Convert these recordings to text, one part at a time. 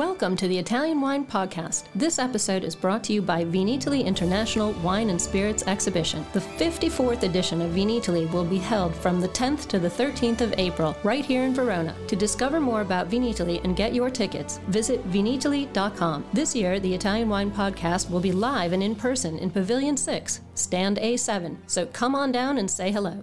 Welcome to the Italian Wine Podcast. This episode is brought to you by Vinitaly International Wine and Spirits Exhibition. The 54th edition of Vinitaly will be held from the 10th to the 13th of April, right here in Verona. To discover more about Vinitaly and get your tickets, visit vinitaly.com. This year, the Italian Wine Podcast will be live and in person in Pavilion 6, Stand A7. So come on down and say hello.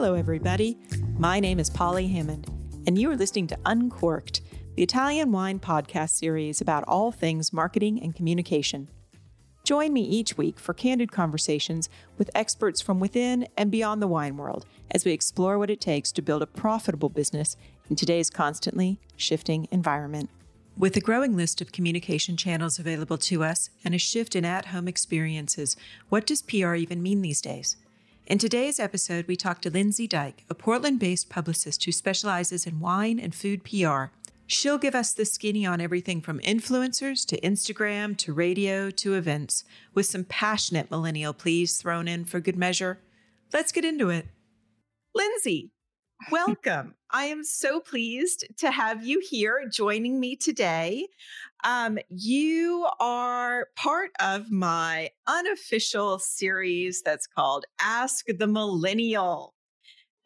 Hello, everybody. My name is Polly Hammond, and you are listening to Uncorked, the Italian wine podcast series about all things marketing and communication. Join me each week for candid conversations with experts from within and beyond the wine world as we explore what it takes to build a profitable business in today's constantly shifting environment. With a growing list of communication channels available to us and a shift in at home experiences, what does PR even mean these days? In today's episode, we talk to Lyndsay Dyk, a Portland based publicist who specializes in wine and food PR. She'll give us the skinny on everything from influencers to Instagram to radio to events, with some passionate millennial pleas thrown in for good measure. Let's get into it. Lyndsay, welcome. I am so pleased to have you here joining me today. Um, you are part of my unofficial series that's called Ask the Millennial.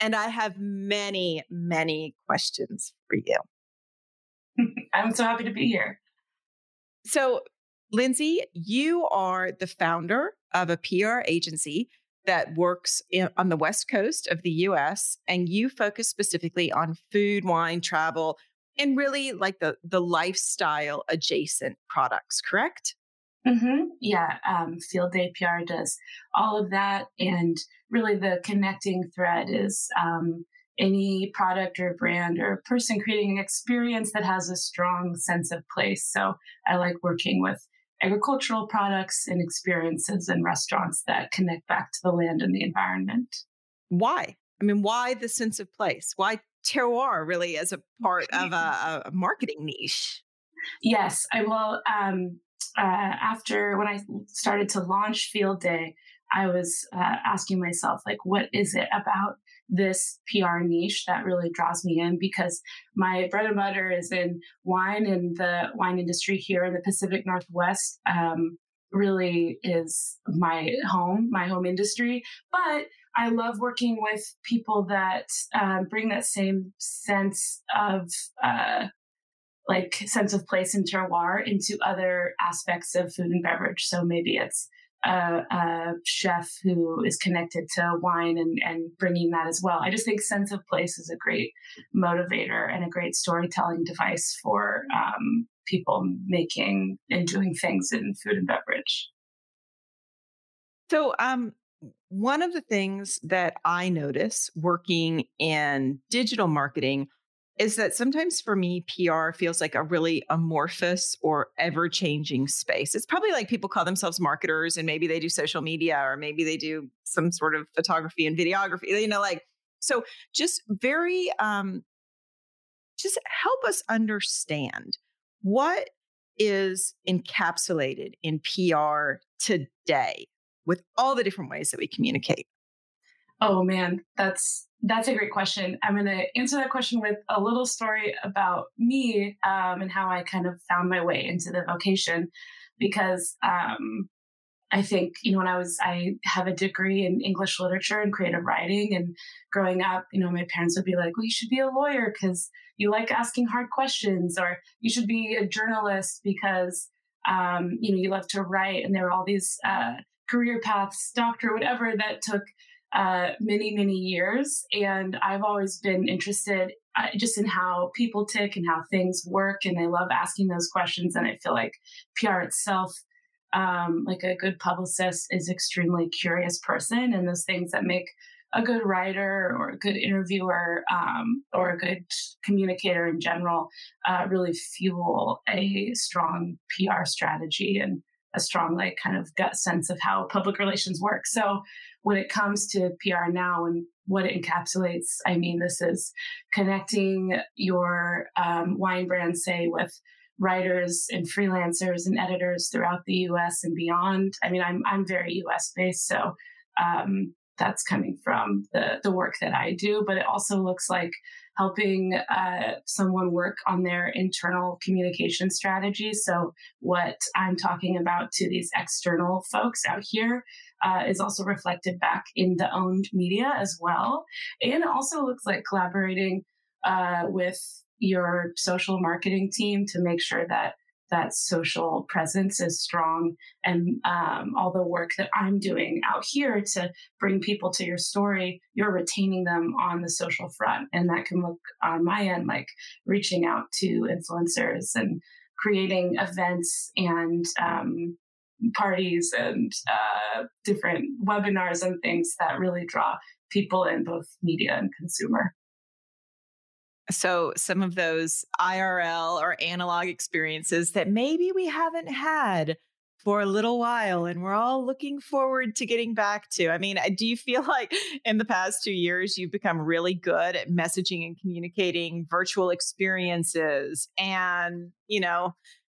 And I have many, many questions for you. I'm so happy to be here. So, Lyndsay, you are the founder of a PR agency that works in, on the West Coast of the US, and you focus specifically on food, wine, travel, and really like the the lifestyle adjacent products, correct? Mm-hmm. Yeah, um, Field Day PR does all of that, and really the connecting thread is um, any product or brand or person creating an experience that has a strong sense of place. So I like working with agricultural products and experiences and restaurants that connect back to the land and the environment. Why? I mean, why the sense of place? Why terroir really as a part of a, a marketing niche? Yes, I will. Um, uh, after when I started to launch Field Day, I was uh, asking myself, like, what is it about this PR niche that really draws me in? Because my bread and butter is in wine, and the wine industry here in the Pacific Northwest um, really is my home, my home industry. But I love working with people that uh, bring that same sense of uh, like sense of place and terroir into other aspects of food and beverage. So maybe it's a, a, chef who is connected to wine and, and bringing that as well. I just think sense of place is a great motivator and a great storytelling device for um, people making and doing things in food and beverage. So, um, one of the things that I notice working in digital marketing is that sometimes for me, PR feels like a really amorphous or ever changing space. It's probably like people call themselves marketers and maybe they do social media or maybe they do some sort of photography and videography, you know, like, so just very, um, just help us understand what is encapsulated in PR today with all the different ways that we communicate. Oh man, that's that's a great question. I'm going to answer that question with a little story about me um, and how I kind of found my way into the vocation, because um, I think you know when I was I have a degree in English literature and creative writing, and growing up, you know, my parents would be like, "Well, you should be a lawyer because you like asking hard questions," or "You should be a journalist because." Um, you know, you love to write, and there were all these uh, career paths, doctor, whatever, that took uh, many, many years. And I've always been interested uh, just in how people tick and how things work. And I love asking those questions. And I feel like PR itself, um, like a good publicist, is extremely curious person. And those things that make a good writer or a good interviewer um, or a good communicator in general uh, really fuel a strong PR strategy and a strong like kind of gut sense of how public relations work. So when it comes to PR now and what it encapsulates, I mean, this is connecting your um, wine brand, say, with writers and freelancers and editors throughout the U.S. and beyond. I mean, I'm I'm very U.S. based, so um, that's coming from the the work that I do. But it also looks like helping uh, someone work on their internal communication strategy. So, what I'm talking about to these external folks out here uh, is also reflected back in the owned media as well. And it also looks like collaborating uh, with your social marketing team to make sure that that social presence is strong. And um, all the work that i'm doing out here to bring people to your story you're retaining them on the social front. And that can look on my end like reaching out to influencers and creating events and um, parties and uh, different webinars and things that really draw people in both media and consumer so, some of those IRL or analog experiences that maybe we haven't had for a little while and we're all looking forward to getting back to. I mean, do you feel like in the past two years you've become really good at messaging and communicating virtual experiences? And, you know,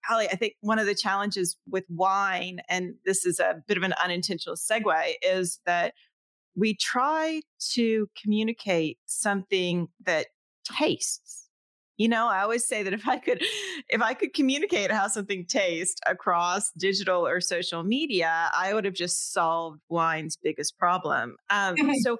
Holly, I think one of the challenges with wine, and this is a bit of an unintentional segue, is that we try to communicate something that tastes. You know, I always say that if I could if I could communicate how something tastes across digital or social media, I would have just solved wine's biggest problem. Um, so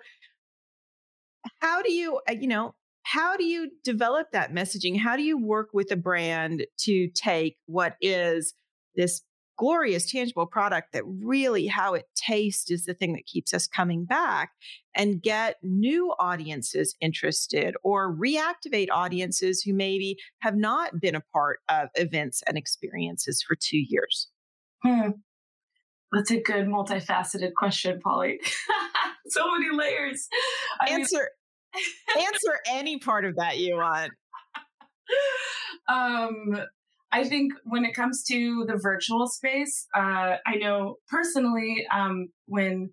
how do you, uh, you know, how do you develop that messaging? How do you work with a brand to take what is this glorious tangible product that really how it tastes is the thing that keeps us coming back and get new audiences interested or reactivate audiences who maybe have not been a part of events and experiences for two years. Hmm. that's a good multifaceted question polly. So many layers. I answer mean- answer any part of that you want. Um I think when it comes to the virtual space, uh, I know personally um, when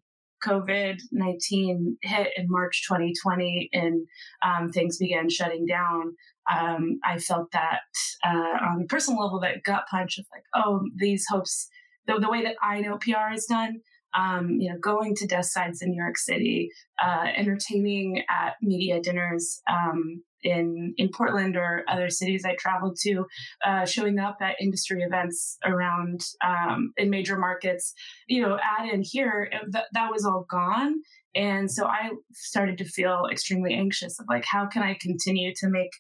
COVID 19 hit in March 2020 and um, things began shutting down, um, I felt that uh, on a personal level, that gut punch of like, oh, these hopes, the, the way that I know PR is done, um, you know, going to desk sides in New York City, uh, entertaining at media dinners um, in in Portland or other cities I traveled to, uh, showing up at industry events around um, in major markets. You know, add in here that that was all gone, and so I started to feel extremely anxious of like, how can I continue to make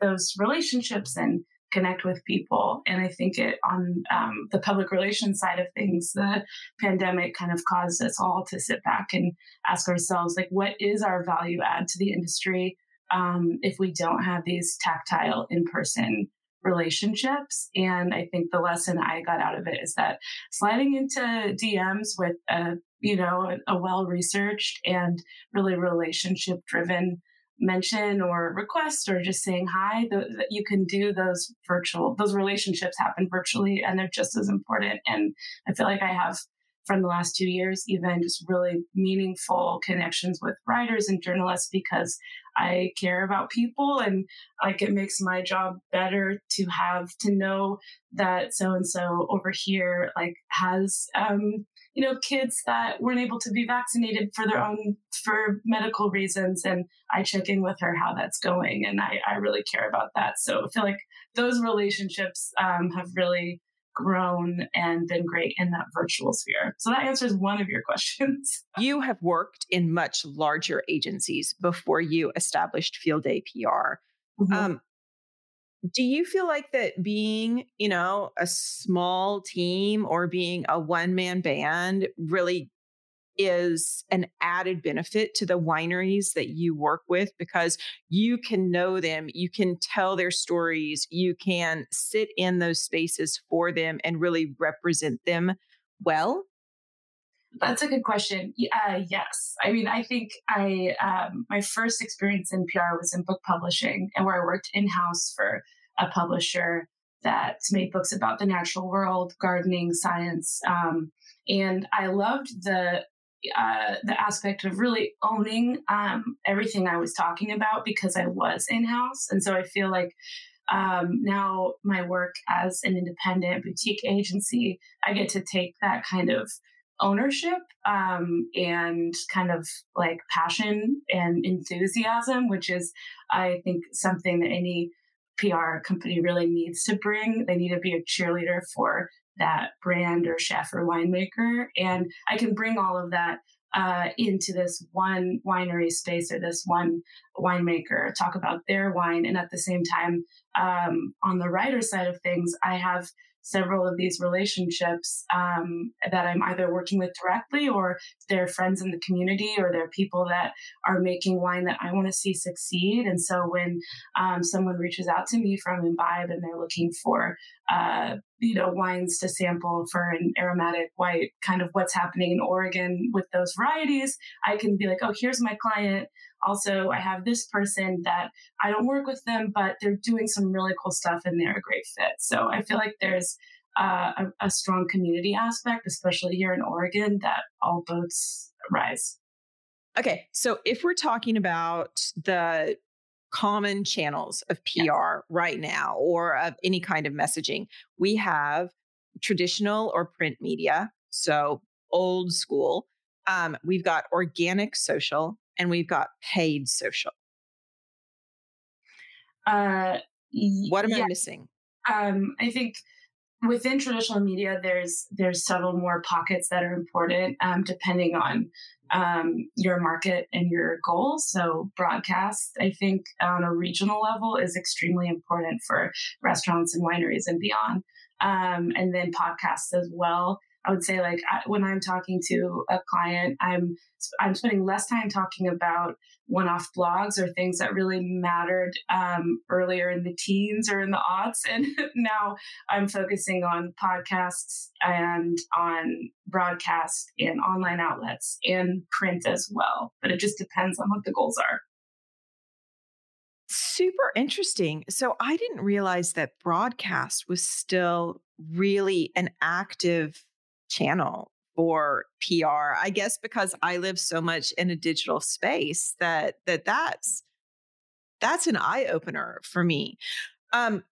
those relationships and connect with people. And I think it on um, the public relations side of things, the pandemic kind of caused us all to sit back and ask ourselves, like, what is our value add to the industry um, if we don't have these tactile in person relationships. And I think the lesson I got out of it is that sliding into DMs with a, you know, a, well researched and really relationship driven mention or request or just saying hi that you can do those virtual those relationships happen virtually and they're just as important. And i feel like i have from the last two years even just really meaningful connections with writers and journalists because i care about people and like it makes my job better to have to know that so and so over here like has um you know, kids that weren't able to be vaccinated for their own, for medical reasons. And I check in with her how that's going. And I, I really care about that. So I feel like those relationships um, have really grown and been great in that virtual sphere. So that answers one of your questions. you have worked in much larger agencies before you established Field Day PR. Mm-hmm. Um, do you feel like that being, you know, a small team or being a one man band really is an added benefit to the wineries that you work with because you can know them, you can tell their stories, you can sit in those spaces for them and really represent them well? That's a good question. Uh, yes, I mean, I think I um, my first experience in PR was in book publishing, and where I worked in house for a publisher that made books about the natural world, gardening, science, um, and I loved the uh, the aspect of really owning um, everything I was talking about because I was in house, and so I feel like um, now my work as an independent boutique agency, I get to take that kind of ownership um, and kind of like passion and enthusiasm, which is, I think, something that any PR company really needs to bring. They need to be a cheerleader for that brand or chef or winemaker. And I can bring all of that uh, into this one winery space or this one winemaker, talk about their wine. And at the same time, um, on the writer side of things, I have several of these relationships um, that I'm either working with directly or they're friends in the community or they're people that are making wine that I want to see succeed. And so when um, someone reaches out to me from Imbibe and they're looking for, uh, you know, wines to sample for an aromatic white, kind of what's happening in Oregon with those varieties, I can be like, oh, here's my client. Also i have this person that i don't work with them but they're doing some really cool stuff and they're a great fit. So i feel like there's uh, a, a strong community aspect especially here in oregon that all boats rise. Okay so if we're talking about the common channels of pr yes. right now or of any kind of messaging we have traditional or print media so old school um, we've got organic social and we've got paid social. Uh, what am yeah. I missing? Um, I think within traditional media, there's there's several more pockets that are important um, depending on um, your market and your goals. So broadcast, I think on a regional level, is extremely important for restaurants and wineries and beyond. Um, and then podcasts as well. I would say like when I'm talking to a client, I'm I'm spending less time talking about one-off blogs or things that really mattered um, earlier in the teens or in the aughts, and now I'm focusing on podcasts and on broadcast and online outlets and print as well. But it just depends on what the goals are. Super interesting. So I didn't realize that broadcast was still really an active channel for PR. I guess because I live so much in a digital space that that that's that's an eye opener for me. Um,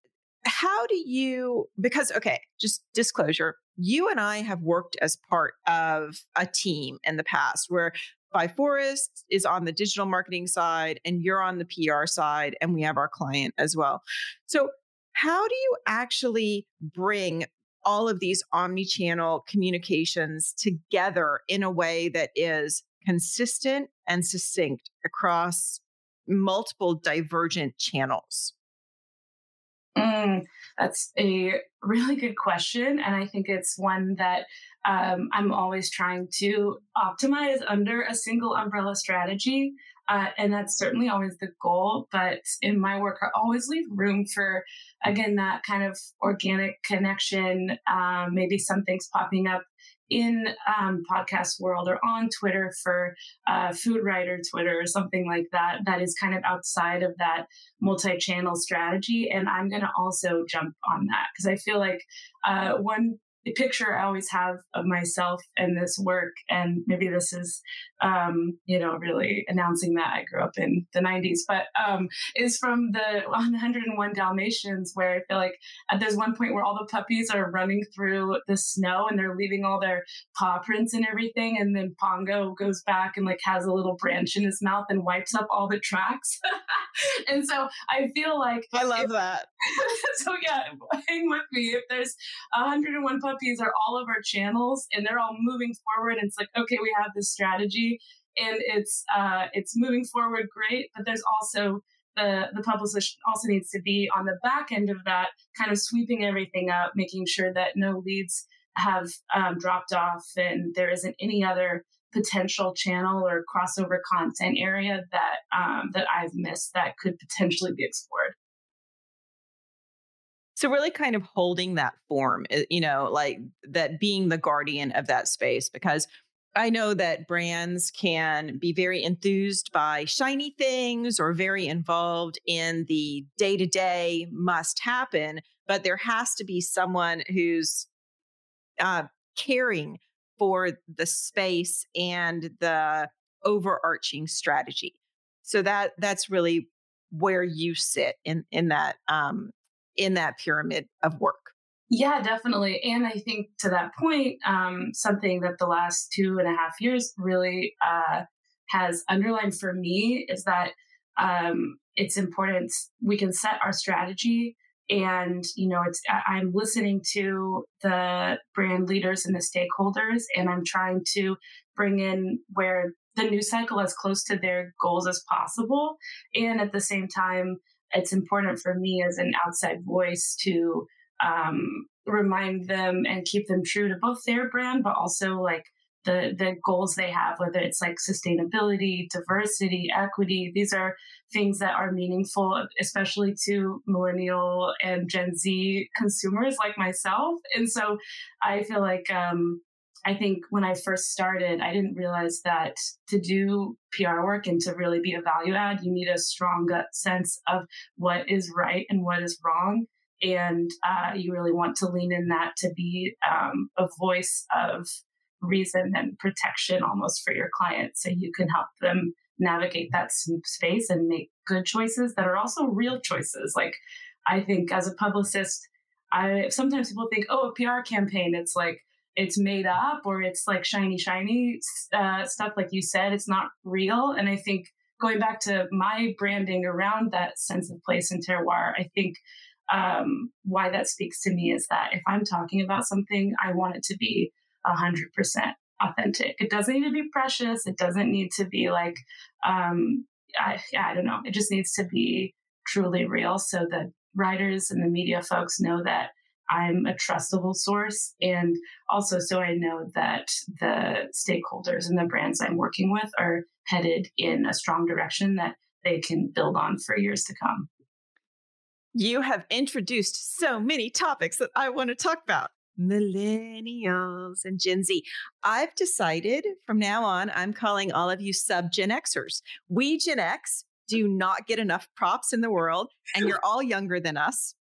how do you because okay, just disclosure, you and I have worked as part of a team in the past where by Forest is on the digital marketing side and you're on the PR side and we have our client as well. So how do you actually bring all of these omni-channel communications together in a way that is consistent and succinct across multiple divergent channels? Mm, that's a really good question. And I think it's one that um, I'm always trying to optimize under a single umbrella strategy. Uh, and that's certainly always the goal. But in my work, I always leave room for, again, that kind of organic connection. Um, maybe something's popping up in um, podcast world or on Twitter for uh, food writer Twitter or something like that, that is kind of outside of that multi-channel strategy. And I'm going to also jump on that because I feel like uh, one picture I always have of myself and this work, and maybe this is, um, you know, really announcing that I grew up in the 90s, but um, is from the 101 Dalmatians, where I feel like at there's one point where all the puppies are running through the snow and they're leaving all their paw prints and everything, and then Pongo goes back and like has a little branch in his mouth and wipes up all the tracks. and so I feel like I love if, that. so yeah, hang with me. If there's 101 puppies are all of our channels and they're all moving forward. And it's like, okay, we have this strategy and it's uh, it's moving forward great, but there's also the the publicist also needs to be on the back end of that, kind of sweeping everything up, making sure that no leads have um, dropped off and there isn't any other potential channel or crossover content area that um, that I've missed that could potentially be explored. So really kind of holding that form, eh, you know, like that being the guardian of that space because I know that brands can be very enthused by shiny things or very involved in the day to day must happen, but there has to be someone who's uh, caring for the space and the overarching strategy. So that that's really where you sit in in that um, in that pyramid of work. Yeah, definitely. And I think to that point, um, something that the last two and a half years really uh, has underlined for me is that um, it's important we can set our strategy and you know it's i'm listening to the brand leaders and the stakeholders and i'm trying to bring in where the news cycle as close to their goals as possible and at the same time it's important for me as an outside voice to um, remind them and keep them true to both their brand, but also like the the goals they have, whether it's like sustainability, diversity, equity. These are things that are meaningful, especially to millennial and Gen Z consumers like myself. And so I feel like um, I think when I first started, I didn't realize that to do PR work and to really be a value add, you need a strong gut sense of what is right and what is wrong. And uh, you really want to lean in that to be um, a voice of reason and protection almost for your clients so you can help them navigate that space and make good choices that are also real choices. Like i think as a publicist i sometimes people think oh a pr campaign it's like it's made up or it's like shiny shiny uh, stuff like you said it's not real and i think going back to my branding around that sense of place and terroir i think um, why that speaks to me is that if I'm talking about something, I want it to be 100% authentic. It doesn't need to be precious. It doesn't need to be like, um, I, I don't know. It just needs to be truly real so that writers and the media folks know that I'm a trustable source. And also, so I know that the stakeholders and the brands I'm working with are headed in a strong direction that they can build on for years to come. You have introduced so many topics that I want to talk about. Millennials and Gen Z. I've decided from now on, I'm calling all of you sub Gen Xers. We Gen X do not get enough props in the world, and you're all younger than us.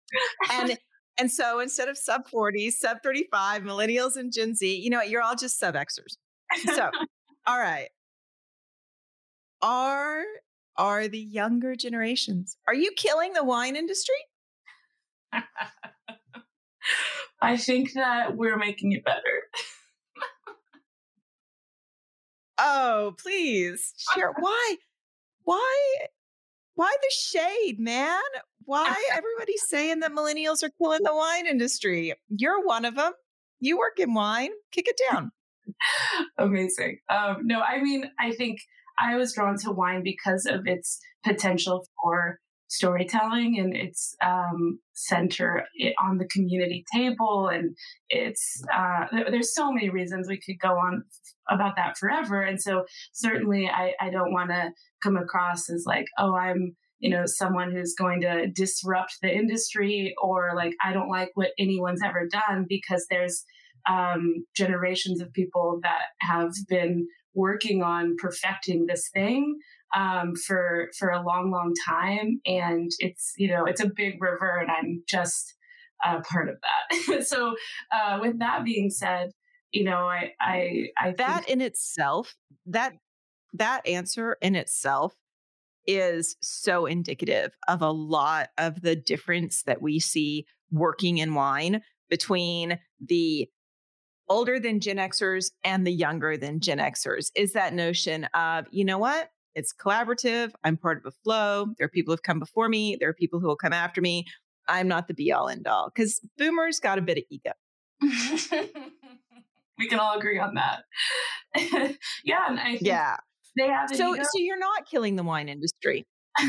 And and so instead of sub 40, sub 35, millennials and Gen Z, you know what? You're all just sub Xers. So, all right. Are are the younger generations. Are you killing the wine industry? I think that we're making it better. oh, please share why? Why? Why the shade, man? Why everybody's saying that millennials are killing the wine industry? You're one of them. You work in wine. Kick it down. Amazing. Um, no, I mean, I think I was drawn to wine because of its potential for storytelling and its um, center on the community table. And it's, uh, there's so many reasons we could go on about that forever. And so certainly I, I don't want to come across as like, oh, I'm, you know, someone who's going to disrupt the industry or like, I don't like what anyone's ever done because there's, um, generations of people that have been working on perfecting this thing um, for for a long, long time, and it's you know it's a big river, and I'm just a part of that. so, uh, with that being said, you know, I I, I that think- in itself that that answer in itself is so indicative of a lot of the difference that we see working in wine between the older than Gen Xers and the younger than Gen Xers is that notion of, you know what? It's collaborative. I'm part of a flow. There are people who've come before me. There are people who will come after me. I'm not the be all end all because boomers got a bit of ego. we can all agree on that. yeah. And I yeah. They have so, ego. so you're not killing the wine industry.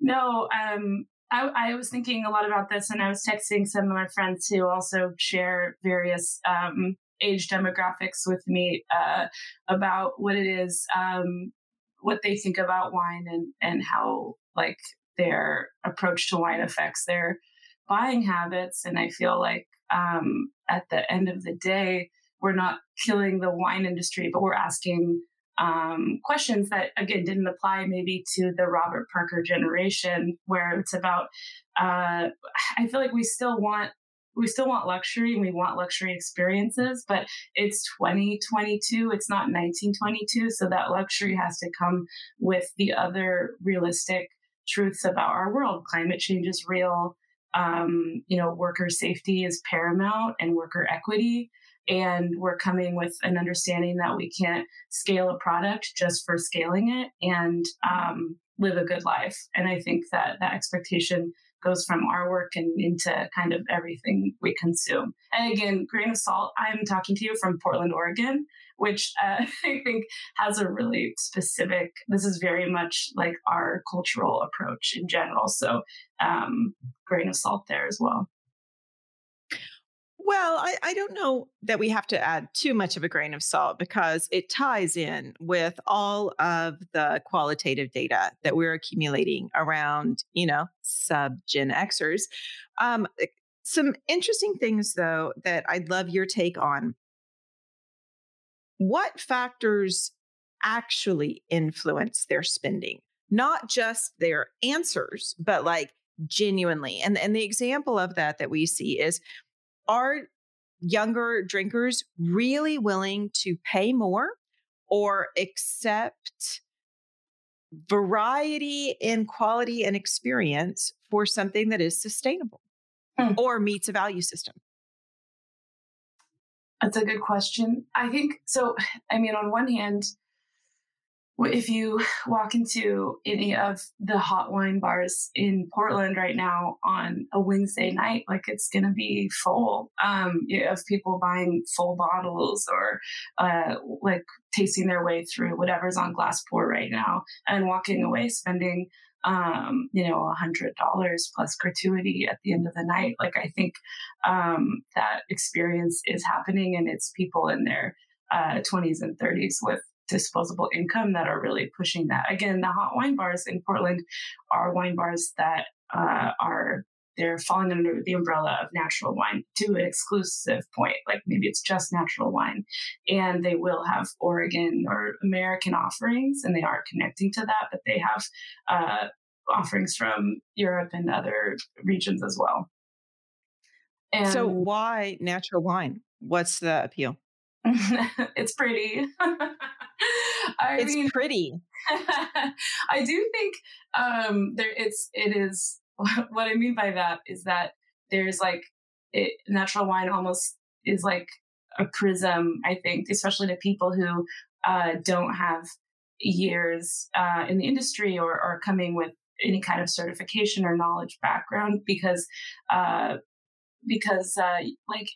no, um, I, I, was thinking a lot about this, and I was texting some of my friends who also share various um, age demographics with me uh, about what it is, um, what they think about wine, and and how like their approach to wine affects their buying habits. And I feel like um, at the end of the day, we're not killing the wine industry, but we're asking um, questions that again didn't apply maybe to the Robert Parker generation, where it's about. Uh, I feel like we still want we still want luxury and we want luxury experiences, but it's 2022. It's not 1922. So that luxury has to come with the other realistic truths about our world. Climate change is real. um, you know, worker safety is paramount and worker equity. And we're coming with an understanding that we can't scale a product just for scaling it and um, live a good life. And I think that that expectation goes from our work and into kind of everything we consume. And again, grain of salt, I'm talking to you from Portland, Oregon, which uh, I think has a really specific, this is very much like our cultural approach in general. So, um, grain of salt there as well. Well, I, I, don't know that we have to add too much of a grain of salt because it ties in with all of the qualitative data that we're accumulating around, you know, sub Gen Xers. Um, eh, some interesting things, though, that I'd love your take on. What factors actually influence their spending? Not just their answers, but like genuinely. And, and the example of that that we see is are younger drinkers really willing to pay more or accept variety in quality and experience for something that is sustainable hmm. or meets a value system? That's a good question. I think so. I mean, on one hand, if you walk into any of the hot wine bars in Portland right now on a Wednesday night, like it's going to be full um, of people buying full bottles or uh, like tasting their way through whatever's on glass pour right now and walking away spending um, you know, a hundred dollars plus gratuity at the end of the night. Like I think um, that experience is happening, and it's people in their uh, 20s and 30s with disposable income that are really pushing that. Again, the hot wine bars in Portland are wine bars that uh, are they're falling under the umbrella of natural wine to an exclusive point. Like maybe it's just natural wine, and they will have Oregon or American offerings, and they are connecting to that. But they have uh, offerings from Europe and other regions as well. And so, why natural wine? What's the appeal? it's pretty. I it's mean, pretty. I do think um, there it's it is what I mean by that is that there's like it, natural wine almost is like a prism. I think, especially to people who uh, don't have years uh, in the industry or are coming with any kind of certification or knowledge background, because uh, because uh, like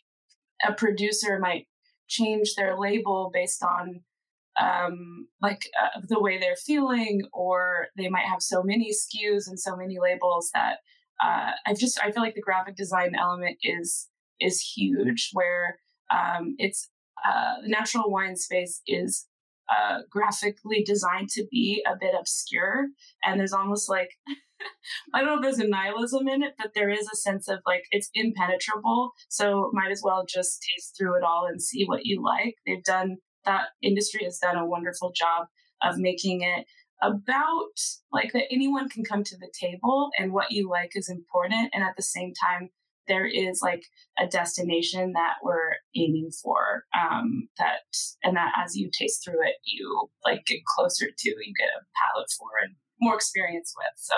a producer might change their label based on um, like uh, the way they're feeling, or they might have so many SKUs and so many labels that uh, I just I feel like the graphic design element is is huge. Where um, it's uh, the natural wine space is uh, graphically designed to be a bit obscure, and there's almost like I don't know if there's a nihilism in it, but there is a sense of like it's impenetrable. So might as well just taste through it all and see what you like. They've done that industry has done a wonderful job of making it about like that anyone can come to the table and what you like is important. And at the same time, there is like a destination that we're aiming for um, that and that as you taste through it you like get closer to you get a palate for and more experience with so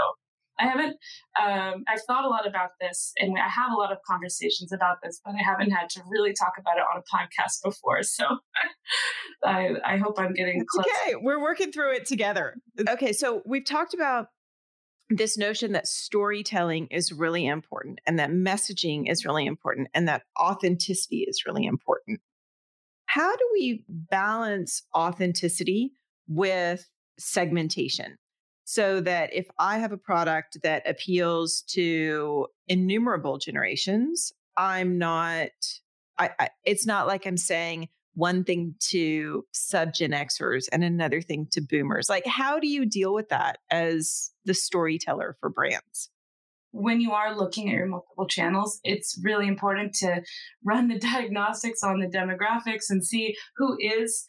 I haven't, um, I've thought a lot about this and I have a lot of conversations about this, but I haven't had to really talk about it on a podcast before. So I, I hope I'm getting close. Okay, we're working through it together. Okay, so we've talked about this notion that storytelling is really important and that messaging is really important and that authenticity is really important. How do we balance authenticity with segmentation? So that if I have a product that appeals to innumerable generations, I'm not, I, I, it's not like I'm saying one thing to sub Gen Xers and another thing to boomers. Like, how do you deal with that as the storyteller for brands? when you are looking at your multiple channels, it's really important to run the diagnostics on the demographics and see who is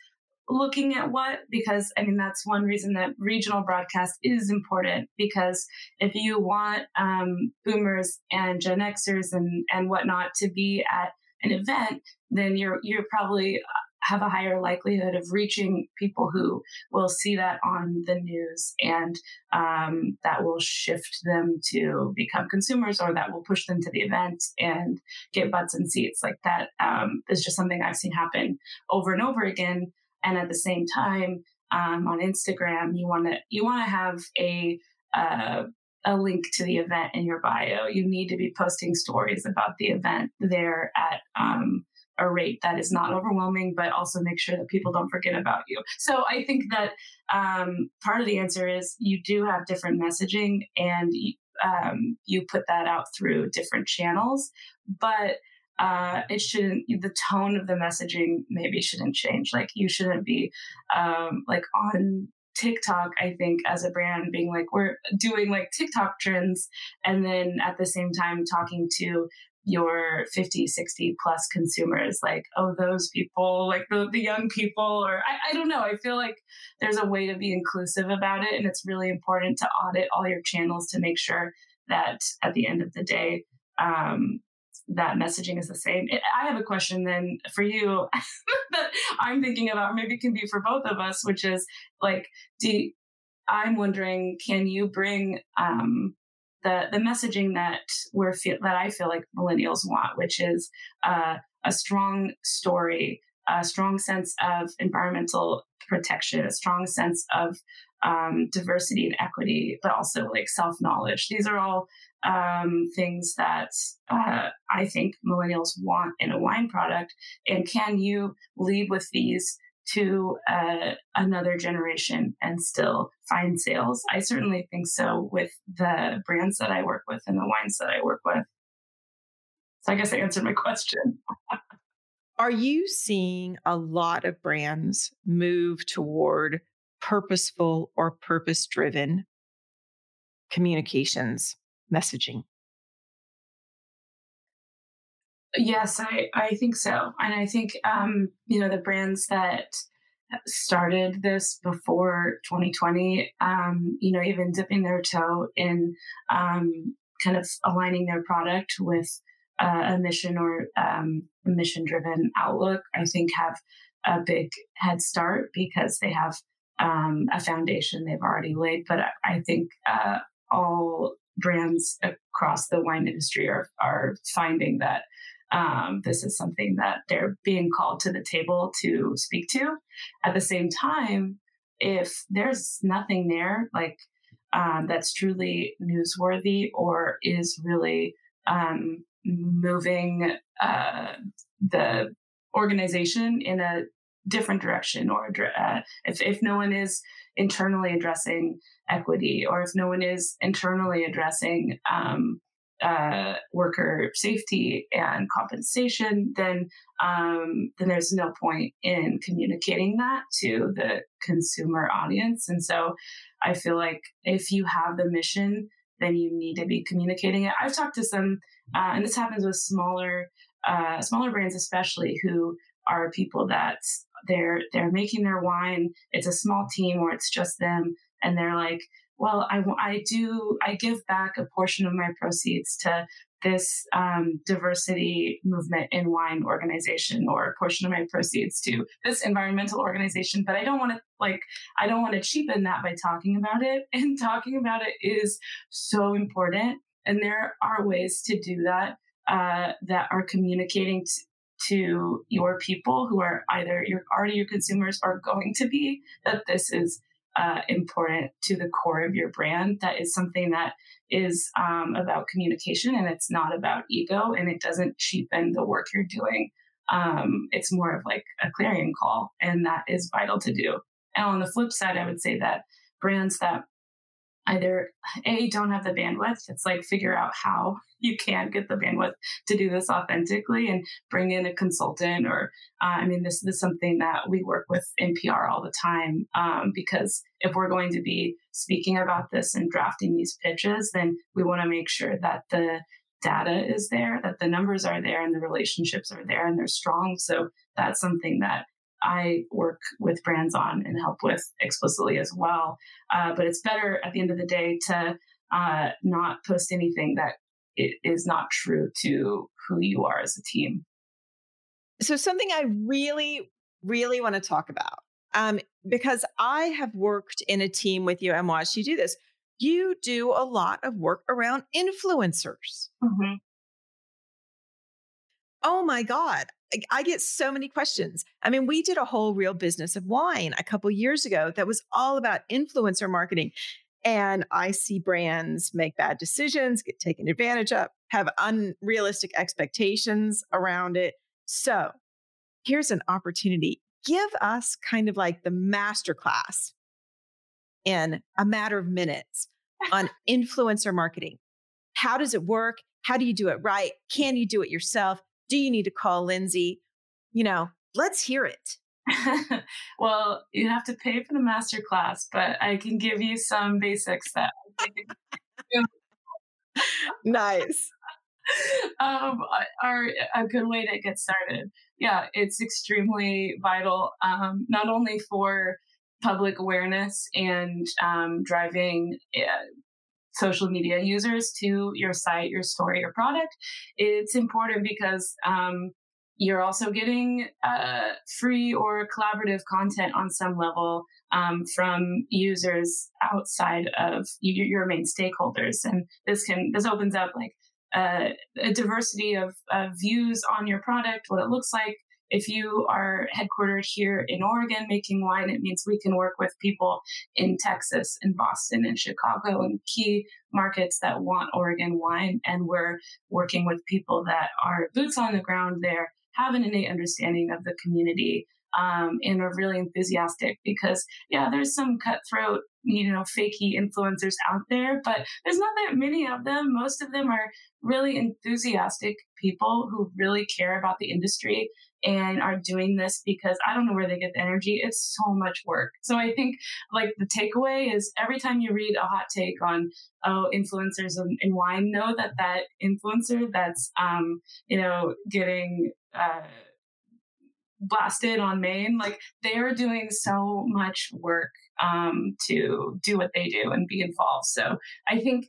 looking at what because i mean that's one reason that regional broadcast is important because if you want um, boomers and gen xers and and whatnot to be at an event then you're you're probably have a higher likelihood of reaching people who will see that on the news and um, that will shift them to become consumers or that will push them to the event and get butts and seats. Like that um, is just something i've seen happen over and over again and at the same time um, on instagram you want to you want to have a uh, a link to the event in your bio. You need to be posting stories about the event there at um, a rate that is not overwhelming, but also make sure that people don't forget about you. So I think that um, part of the answer is you do have different messaging and um, you put that out through different channels, but uh, it shouldn't the tone of the messaging maybe shouldn't change. Like you shouldn't be um, like on TikTok, I think, as a brand, being like, we're doing like TikTok trends, and then at the same time talking to your 50 60 plus consumers like oh those people like the, the young people or I, I don't know. I feel like there's a way to be inclusive about it and it's really important to audit all your channels to make sure that at the end of the day um, that messaging is the same. I have a question then for you that i'm thinking about maybe it can be for both of us which is like do you, i'm wondering can you bring um, the the messaging that we're feel, that I feel like millennials want, which is uh, a strong story, a strong sense of environmental protection, a strong sense of um, diversity and equity, but also like self knowledge. These are all um, things that uh, I think millennials want in a wine product. And can you lead with these to uh, another generation and still find sales? I certainly think so with the brands that I work with and the wines that I work with. So I guess I answered my question. Are you seeing a lot of brands move toward purposeful or purpose driven communications messaging? Yes, I, I think so. And I think, um, you know, the brands that started this before 2020, um, you know, even dipping their toe in um, kind of aligning their product with uh, a mission or um, mission driven outlook, I think have a big head start because they have um, a foundation they've already laid. But I, think uh, all brands across the wine industry are, are finding that um, this is something that they're being called to the table to speak to. At the same time, if there's nothing there, like um, that's truly newsworthy or is really um, moving uh, the organization in a different direction, or uh, if, if no one is internally addressing equity, or if no one is internally addressing um, uh, worker safety and compensation, then um, then there's no point in communicating that to the consumer audience. And so, I feel like if you have the mission, then you need to be communicating it. I've talked to some, uh, and this happens with smaller uh, smaller brands, especially who are people that they're they're making their wine. It's a small team, or it's just them, and they're like well, I, I do, I give back a portion of my proceeds to this um, diversity movement in wine organization or a portion of my proceeds to this environmental organization. But i don't want to like i don't want to cheapen that by talking about it. And talking about it is so important. And there are ways to do that uh, that are communicating t- to your people who are either your already your consumers or going to be that this is uh, important to the core of your brand. That is something that is um, about communication and it's not about ego and it doesn't cheapen the work you're doing. Um, it's more of like a clarion call, and that is vital to do. And on the flip side, I would say that brands that either a don't have the bandwidth. It's like figure out how you can get the bandwidth to do this authentically and bring in a consultant or uh, i mean this, this, is something that we work with NPR all the time um, because if we're going to be speaking about this and drafting these pitches then we want to make sure that the data is there that the numbers are there and the relationships are there and they're strong. So that's something that I work with brands on and help with explicitly as well. Uh, but it's better at the end of the day to uh, not post anything that is not true to who you are as a team. So, something I really really want to talk about. Um, because I have worked in a team with you and watched you do this. You do a lot of work around influencers. Mm-hmm. Oh my God. I get so many questions. I mean, we did a whole real business of wine a couple years ago that was all about influencer marketing. And I see brands make bad decisions, get taken advantage of, have unrealistic expectations around it. So here's an opportunity. Give us kind of like the masterclass in a matter of minutes on influencer marketing. How does it work? How do you do it right? Can you do it yourself? Do you need to call Lyndsay? You know, let's hear it. well, you have to pay for the master class, but I can give you some basics that nice. um, are a good way to get started. Yeah, it's extremely vital, um, not only for public awareness and um, driving uh, social media users to your site, your story, your product. It's important because um, you're also getting uh, free or collaborative content on some level um, from users outside of your, your, main stakeholders, and this can this opens up like uh, a diversity of, of views on your product, what it looks like, if you are headquartered here in Oregon making wine, it means we can work with people in Texas and Boston and Chicago and key markets that want Oregon wine. And we're working with people that are boots on the ground there, have an innate understanding of the community, um, and are really enthusiastic because, yeah, there's some cutthroat, you know, fakey influencers out there, but there's not that many of them. Most of them are really enthusiastic people who really care about the industry and are doing this because I don't know where they get the energy. It's so much work. So I think like the takeaway is every time you read a hot take on oh influencers in, in wine, know that that influencer that's um you know getting uh blasted on Main, like they are doing so much work um, to do what they do and be involved. So I think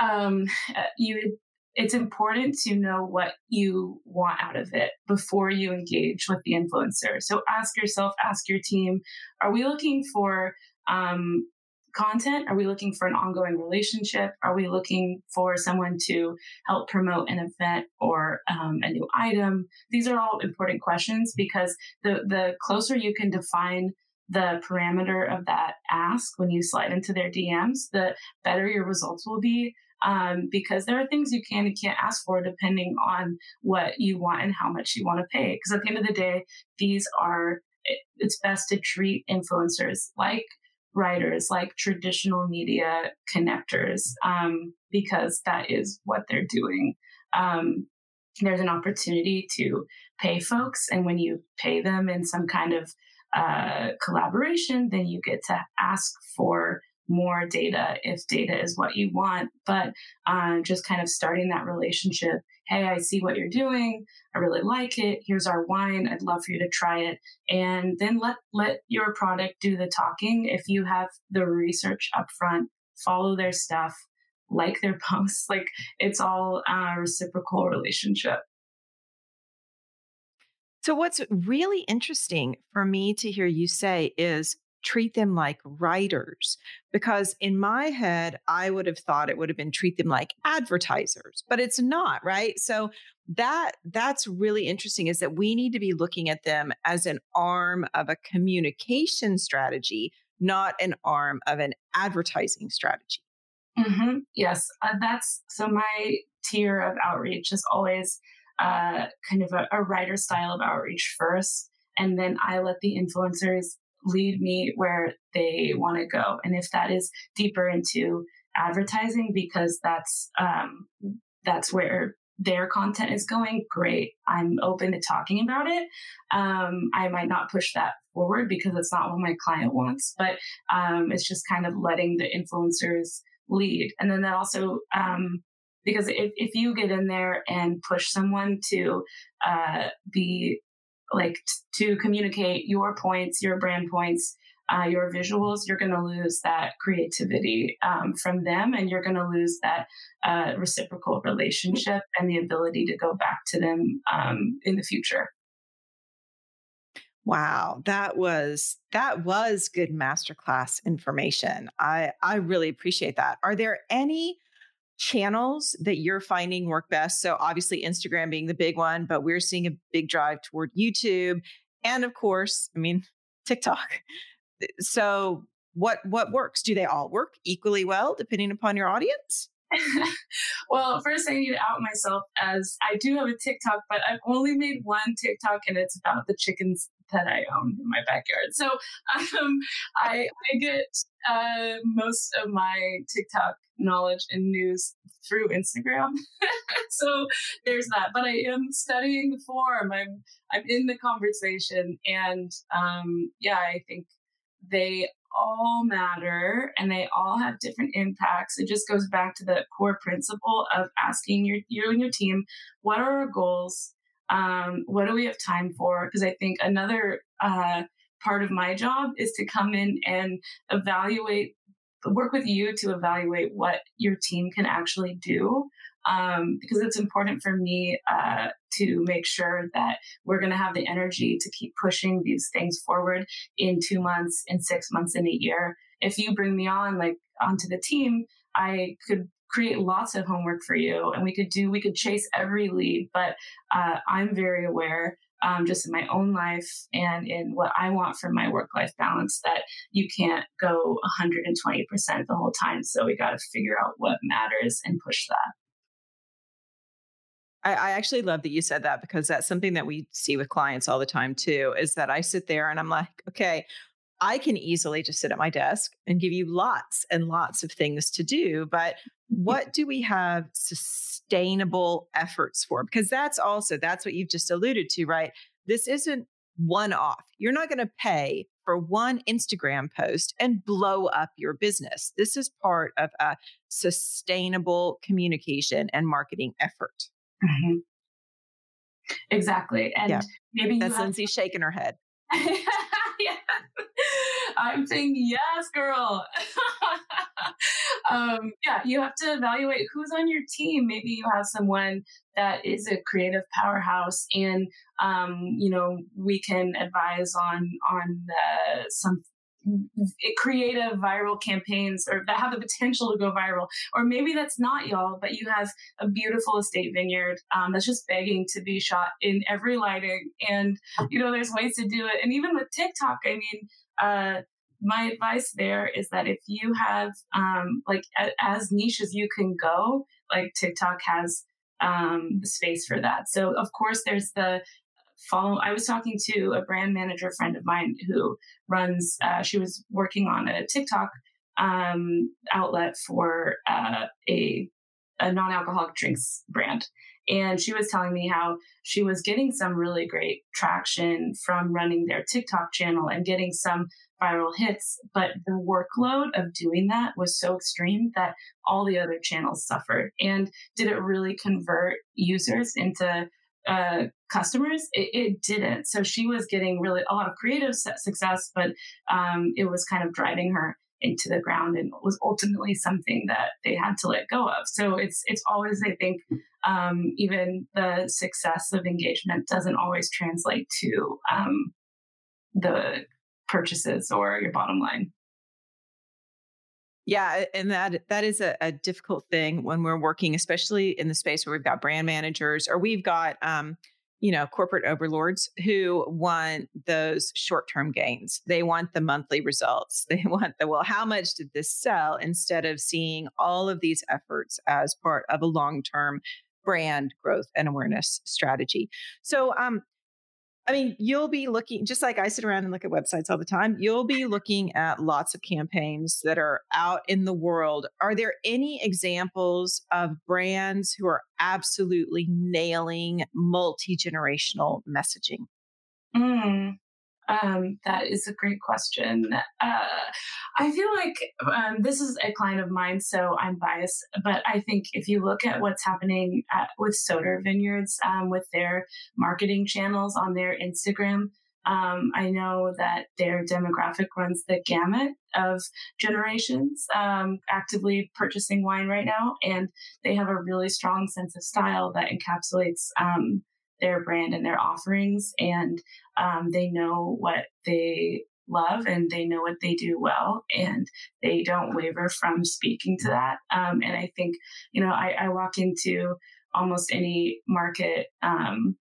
um, uh, you it's important to know what you want out of it before you engage with the influencer. So ask yourself, ask your team, are we looking for um, content? Are we looking for an ongoing relationship? Are we looking for someone to help promote an event or um, a new item? These are all important questions because the, the closer you can define the parameter of that ask when you slide into their DMs, the better your results will be um, because there are things you can and can't ask for depending on what you want and how much you want to pay. Because at the end of the day, these are, it's best to treat influencers like writers, like traditional media connectors, um, because that is what they're doing. Um, there's an opportunity to pay folks, and when you pay them in some kind of uh, collaboration, then you get to ask for more data if data is what you want. But um, just kind of starting that relationship. Hey, I see what you're doing. I really like it. Here's our wine. I'd love for you to try it. And then let let your product do the talking. If you have the research up front, follow their stuff, like their posts. Like it's all a reciprocal relationship. So, what's really interesting for me to hear you say is treat them like writers because in my head i would have thought it would have been treat them like advertisers but it's not right so that that's really interesting is that we need to be looking at them as an arm of a communication strategy not an arm of an advertising strategy mm-hmm. yes uh, that's so my tier of outreach is always uh, kind of a, a writer style of outreach first and then i let the influencers lead me where they want to go. And if that is deeper into advertising because that's um, that's where their content is going, great. I'm open to talking about it. Um, I might not push that forward because it's not what my client wants, but um, it's just kind of letting the influencers lead. And then that also, um, because if, if you get in there and push someone to uh, be like t- to communicate your points, your brand points, uh, your visuals, you're going to lose that creativity um, from them, and you're going to lose that uh, reciprocal relationship and the ability to go back to them um, in the future. Wow, that was that was good masterclass information. I I really appreciate that. Are there any channels that you're finding work best? So obviously Instagram being the big one, but we're seeing a big drive toward YouTube and of course, I mean TikTok. Eh, so what what works? Do they all work equally well depending upon your audience? well, first I need to out myself as I do have a TikTok, but I've only made one TikTok and it's about the chickens that I own in my backyard. So um, I, I get uh, most of my TikTok knowledge and news through Instagram. so there's that. But I am studying the form. I'm I'm in the conversation, and um, yeah, I think they all matter and they all have different impacts. It just goes back to the core principle of asking your you and your team, what are our goals? Um, what do we have time for? Because I think another uh, part of my job is to come in and evaluate, work with you to evaluate what your team can actually do. Um, because it's important for me uh, to make sure that we're going to have the energy to keep pushing these things forward in two months, in six months, in a year. If you bring me on, like onto the team, I could create lots of homework for you and we could do we could chase every lead but uh, i'm very aware um, just in my own life and in what i want from my work life balance that you can't go 120% the whole time so we got to figure out what matters and push that. I, I actually love that you said that because that's something that we see with clients all the time too is that i sit there and i'm like okay I can easily just sit at my desk and give you lots and lots of things to do. But what do we have sustainable efforts for? Because that's also, that's what you've just alluded to, right? This isn't one off. You're not going to pay for one Instagram post and blow up your business. This is part of a sustainable communication and marketing effort. Mm-hmm. Exactly. And yeah. maybe that's Lyndsay shaking her head. I'm saying yes, girl. um, yeah, you have to evaluate who's on your team. Maybe you have someone that is a creative powerhouse, and um, you know we can advise on on uh, some creative viral campaigns or that have the potential to go viral. Or maybe that's not y'all but you have a beautiful estate vineyard um, that's just begging to be shot in every lighting. And you know there's ways to do it. And even with tiktok i mean uh, my advice there is that if you have um, like a, as niche as you can go, like TikTok has um, the space for that. So of course there's the follow. I was talking to a brand manager friend of mine who runs. Uh, she was working on a TikTok um, outlet for uh, a a non-alcoholic drinks brand and she was telling me how she was getting some really great traction from running their TikTok channel and getting some viral hits. But the workload of doing that was so extreme that all the other channels suffered. And did it really convert users into uh, customers? It, it, didn't. So she was getting really a lot of creative success, but um, it was kind of driving her into the ground and was ultimately something that they had to let go of. So it's it's always I think um, even the success of engagement doesn't always translate to um, the purchases or your bottom line. Yeah, and that that is a, a, difficult thing when we're working, especially in the space where we've got brand managers or we've got um, you know, corporate overlords who want those short term gains. They want the monthly results. They want the, well, how much did this sell instead of seeing all of these efforts as part of a long term brand growth and awareness strategy. So, um, I mean, you'll be looking, just like I sit around and look at websites all the time, you'll be looking at lots of campaigns that are out in the world. Are there any examples of brands who are absolutely nailing multi generational messaging? Mm, um, that is a great question. Uh, I feel like um, this is a client of mine, so I'm biased. But I think if you look at what's happening at, with Soter Vineyards um, with their marketing channels on their Instagram, um, I know that their demographic runs the gamut of generations um, actively purchasing wine right now, and they have a really strong sense of style that encapsulates um, their brand and their offerings, and um, they know what they love and they know what they do well and they don't waver from speaking to that. Um, and I think, you know, I, I, walk into almost any market um,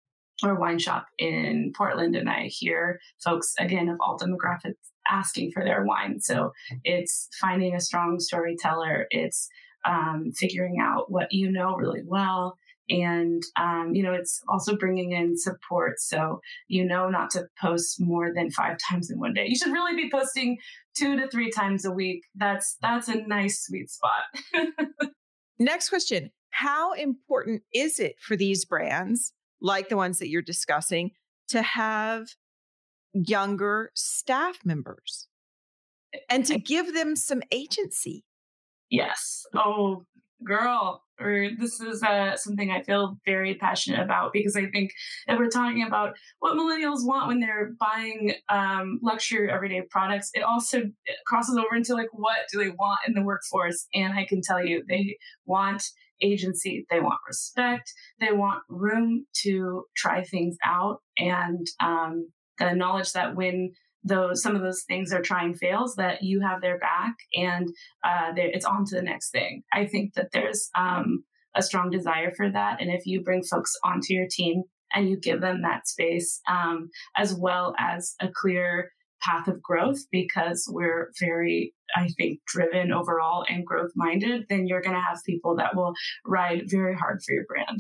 or wine shop in Portland and I hear folks, again, of all demographics asking for their wine. So it's finding a strong storyteller. It's um, figuring out what you know really well and um, you know it's also bringing in support. So you know not to post more than five times in one day. You should really be posting two to three times a week. That's that's a nice sweet spot. Next question. How important is it for these brands like the ones that you're discussing to have younger staff members? And to give them some agency? Yes. Oh girl or this is uh, something I feel very passionate about because I think if we're talking about what millennials want when they're buying um, luxury everyday products, it also crosses over into like what do they want in the workforce? And I can tell you, they want agency, they want respect, they want room to try things out, and um, the knowledge that when those some of those things are trying fails that you have their back and uh, it's on to the next thing i think that there's um, a strong desire for that and if you bring folks onto your team and you give them that space um, as well as a clear path of growth because we're very i think driven overall and growth minded then you're going to have people that will ride very hard for your brand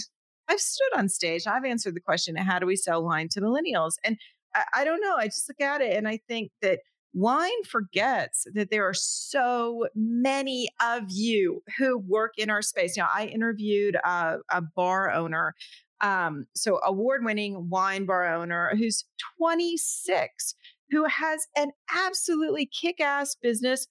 I've stood on stage. I've answered the question, how do we sell wine to millennials? And I, I don't know. I just look at it and I think that wine forgets that there are so many of you who work in our space. Now, I interviewed a, a bar owner, um, so award-winning wine bar owner who's 26, who has an absolutely kick-ass business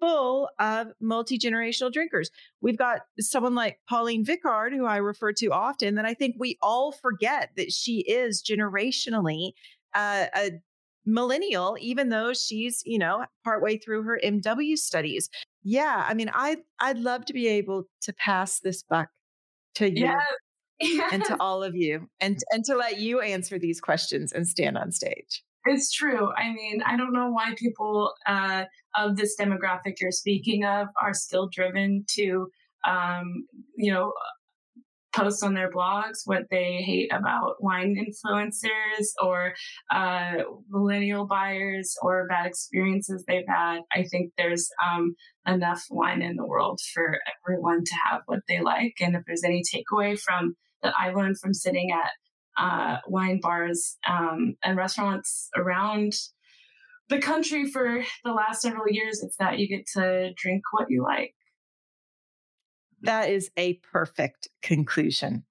full of multi-generational drinkers. We've got someone like Pauline Vicard, who I refer to often, that I think we all forget that she is generationally uh, a millennial, even though she's, you know, partway through her MW studies. Yeah, I mean, I I'd love to be able to pass this buck to you yes. Yes. and to all of you, and and to let you answer these questions and stand on stage. It's true. I mean, I don't know why people uh, of this demographic you're speaking of are still driven to, um, you know, post on their blogs what they hate about wine influencers or uh, millennial buyers or bad experiences they've had. I think there's um, enough wine in the world for everyone to have what they like. And if there's any takeaway from that I learned from sitting at uh, wine bars um, and restaurants around the country for the last several years, it's that you get to drink what you like. That is a perfect conclusion.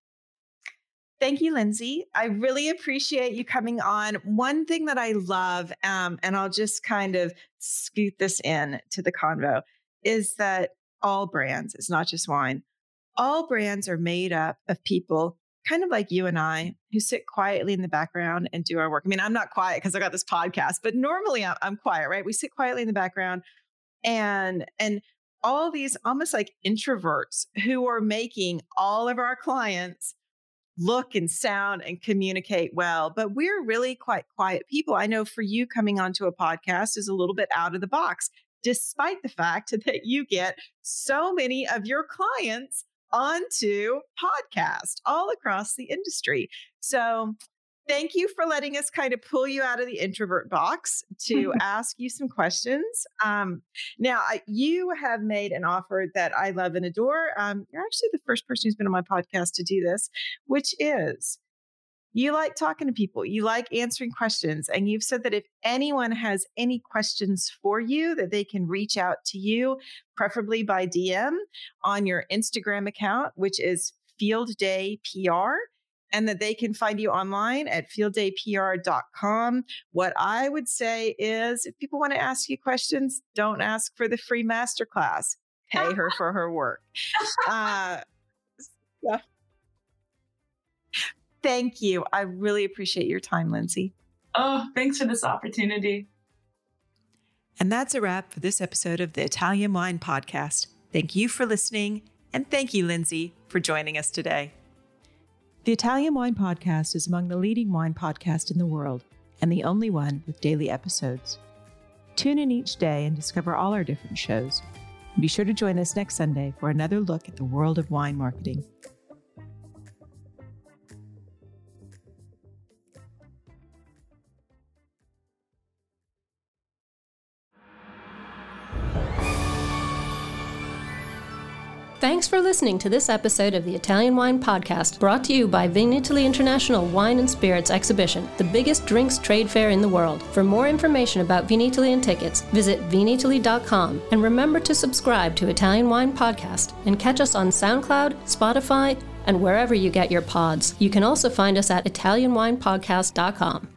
Thank you, Lyndsay. I really appreciate you coming on. One thing that I love, um, and I'll just kind of scoot this in to the convo, is that all brands, it's not just wine, all brands are made up of people kind of like you and I who sit quietly in the background and do our work. I mean, I'm not quiet because I got this podcast, but normally I'm, I'm quiet, right? We sit quietly in the background and and all these almost like introverts who are making all of our clients look and sound and communicate well. But we're really quite quiet people. I know for you, coming onto a podcast is a little bit out of the box, despite the fact that you get so many of your clients onto podcast all across the industry. So thank you for letting us kind of pull you out of the introvert box to ask you some questions. Um, now, I, you have made an offer that I love and adore. Um, you're actually the first person who's been on my podcast to do this, which is you like talking to people, you like answering questions, and you've said that if anyone has any questions for you, that they can reach out to you, preferably by DM on your Instagram account, which is Field Day PR and that they can find you online at fielddaypr.com. What I would say is if people want to ask you questions, don't ask for the free masterclass. Pay her for her work. Uh, so. Thank you. I really appreciate your time, Lyndsay. Oh, thanks for this opportunity. And that's a wrap for this episode of the Italian Wine Podcast. Thank you for listening, and thank you, Lyndsay, for joining us today. The Italian Wine Podcast is among the leading wine podcasts in the world and the only one with daily episodes. Tune in each day and discover all our different shows. Be sure to join us next Sunday for another look at the world of wine marketing. Thanks for listening to this episode of the Italian Wine Podcast, brought to you by Vinitaly International Wine and Spirits Exhibition, the biggest drinks trade fair in the world. For more information about Vinitaly and tickets, visit vinitaly.com and remember to subscribe to Italian Wine Podcast and catch us on SoundCloud, Spotify, and wherever you get your pods. You can also find us at italianwinepodcast.com.